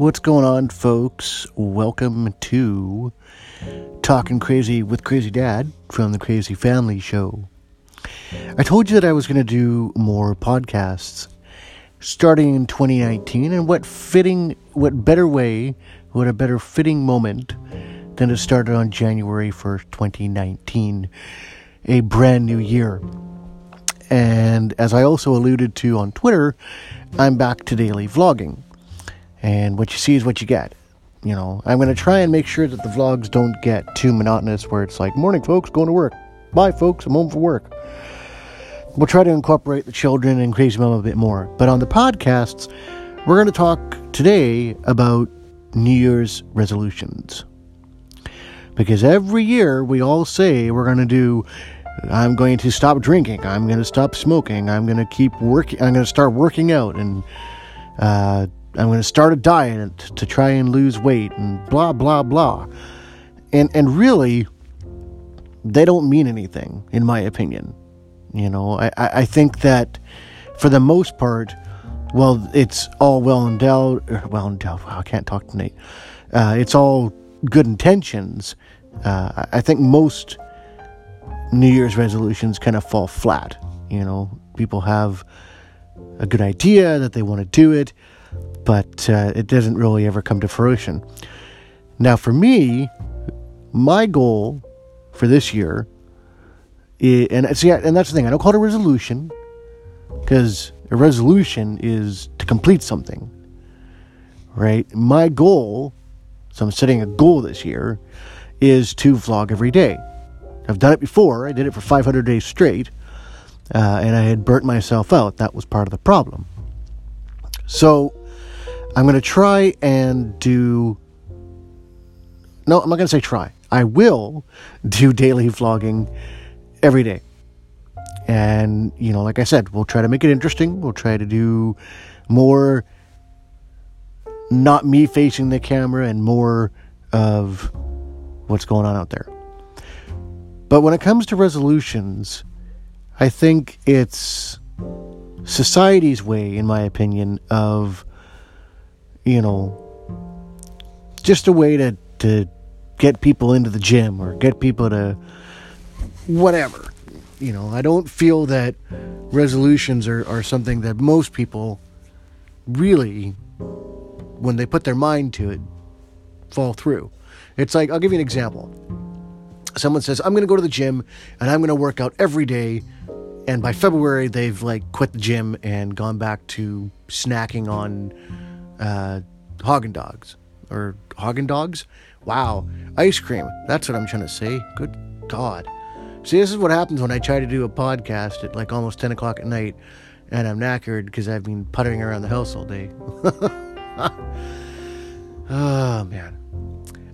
What's going on, folks? Welcome to Talking Crazy with Crazy Dad from the Crazy Family Show. I told you that I was going to do more podcasts starting in 2019, and what fitting, what better way, what a better fitting moment than to start it on January 1st, 2019, a brand new year. And as I also alluded to on Twitter, I'm back to daily vlogging. And what you see is what you get. You know, I'm going to try and make sure that the vlogs don't get too monotonous where it's like, morning, folks, going to work. Bye, folks, I'm home for work. We'll try to incorporate the children and Crazy Mom a bit more. But on the podcasts, we're going to talk today about New Year's resolutions. Because every year we all say we're going to do I'm going to stop drinking. I'm going to stop smoking. I'm going to keep working. I'm going to start working out, and uh, I'm going to start a diet to try and lose weight, and blah blah blah. And and really, they don't mean anything, in my opinion. You know, I I think that for the most part, well, it's all well endowed. Well endowed. Wow, I can't talk tonight. Uh, it's all good intentions. Uh, I think most New Year's resolutions kind of fall flat. You know, people have a good idea that they want to do it, but uh, it doesn't really ever come to fruition. Now, for me, my goal for this year, is, and see, and that's the thing. I don't call it a resolution because a resolution is to complete something, right? My goal, so I'm setting a goal this year, is to vlog every day. I've done it before. I did it for 500 days straight, uh, and I had burnt myself out. That was part of the problem. So I'm going to try and do. No, I'm not going to say try. I will do daily vlogging every day. And, you know, like I said, we'll try to make it interesting. We'll try to do more not me facing the camera and more of what's going on out there. But when it comes to resolutions, I think it's society's way, in my opinion, of, you know, just a way to, to get people into the gym or get people to whatever. You know, I don't feel that resolutions are, are something that most people really, when they put their mind to it, fall through. It's like, I'll give you an example someone says, I'm going to go to the gym and I'm going to work out every day. And by February, they've like quit the gym and gone back to snacking on uh, Haagen Dogs or Haagen Dogs. Wow, ice cream. That's what I'm trying to say. Good God. See, this is what happens when I try to do a podcast at like almost 10 o'clock at night and I'm knackered because I've been puttering around the house all day. oh, man.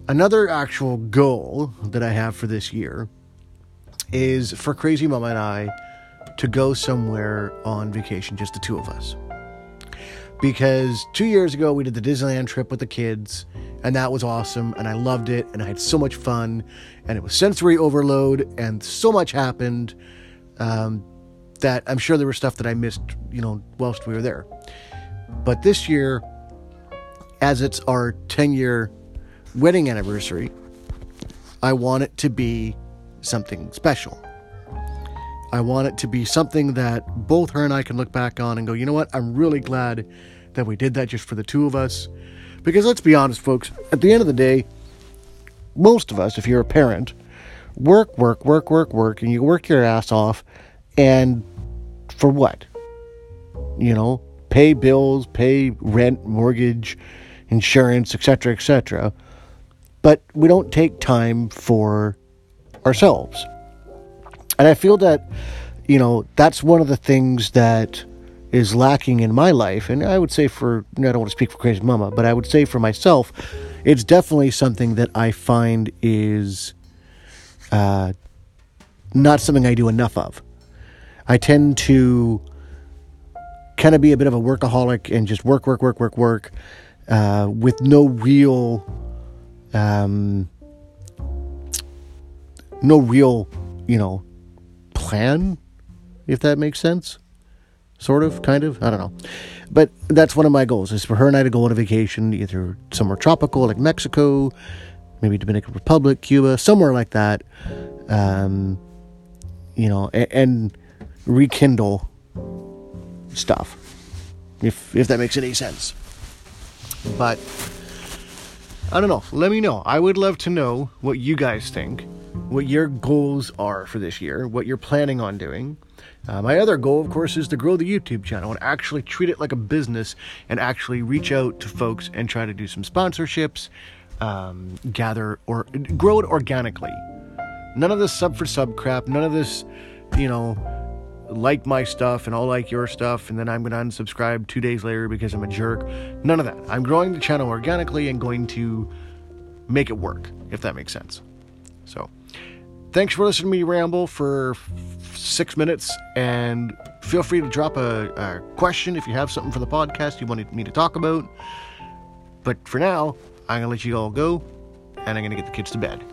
Another actual goal that I have for this year is for Crazy Mama and I to go somewhere on vacation, just the two of us. Because two years ago, we did the Disneyland trip with the kids, and that was awesome, and I loved it, and I had so much fun, and it was sensory overload, and so much happened um, that I'm sure there was stuff that I missed, you know, whilst we were there. But this year, as it's our 10 year wedding anniversary, I want it to be something special. I want it to be something that both her and I can look back on and go, you know what? I'm really glad that we did that just for the two of us. Because let's be honest, folks, at the end of the day, most of us, if you're a parent, work, work, work, work, work, and you work your ass off, and for what? You know, pay bills, pay rent, mortgage, insurance, etc., etc but we don't take time for ourselves. And I feel that, you know, that's one of the things that is lacking in my life. And I would say for, I don't want to speak for Crazy Mama, but I would say for myself, it's definitely something that I find is uh, not something I do enough of. I tend to kind of be a bit of a workaholic and just work, work, work, work, work uh, with no real um, no real, you know, plan, if that makes sense. Sort of, kind of, I don't know. but that's one of my goals is for her and I to go on a vacation, either somewhere tropical like Mexico, maybe Dominican Republic, Cuba, somewhere like that. Um, you know, and, and rekindle stuff, if if that makes any sense. But I don't know. Let me know. I would love to know what you guys think, what your goals are for this year, what you're planning on doing. Uh, my other goal, of course, is to grow the YouTube channel and actually treat it like a business and actually reach out to folks and try to do some sponsorships, um, gather or grow it organically. None of this sub for sub crap. None of this, you know, like my stuff and I'll like your stuff and then I'm going to unsubscribe two days later because I'm a jerk. None of that. I'm growing the channel organically and going to make it work, if that makes sense. So, thanks for listening to me ramble for six minutes and feel free to drop a, a question if you have something for the podcast you wanted me to talk about. But for now, I'm going to let you all go and I'm going to get the kids to bed.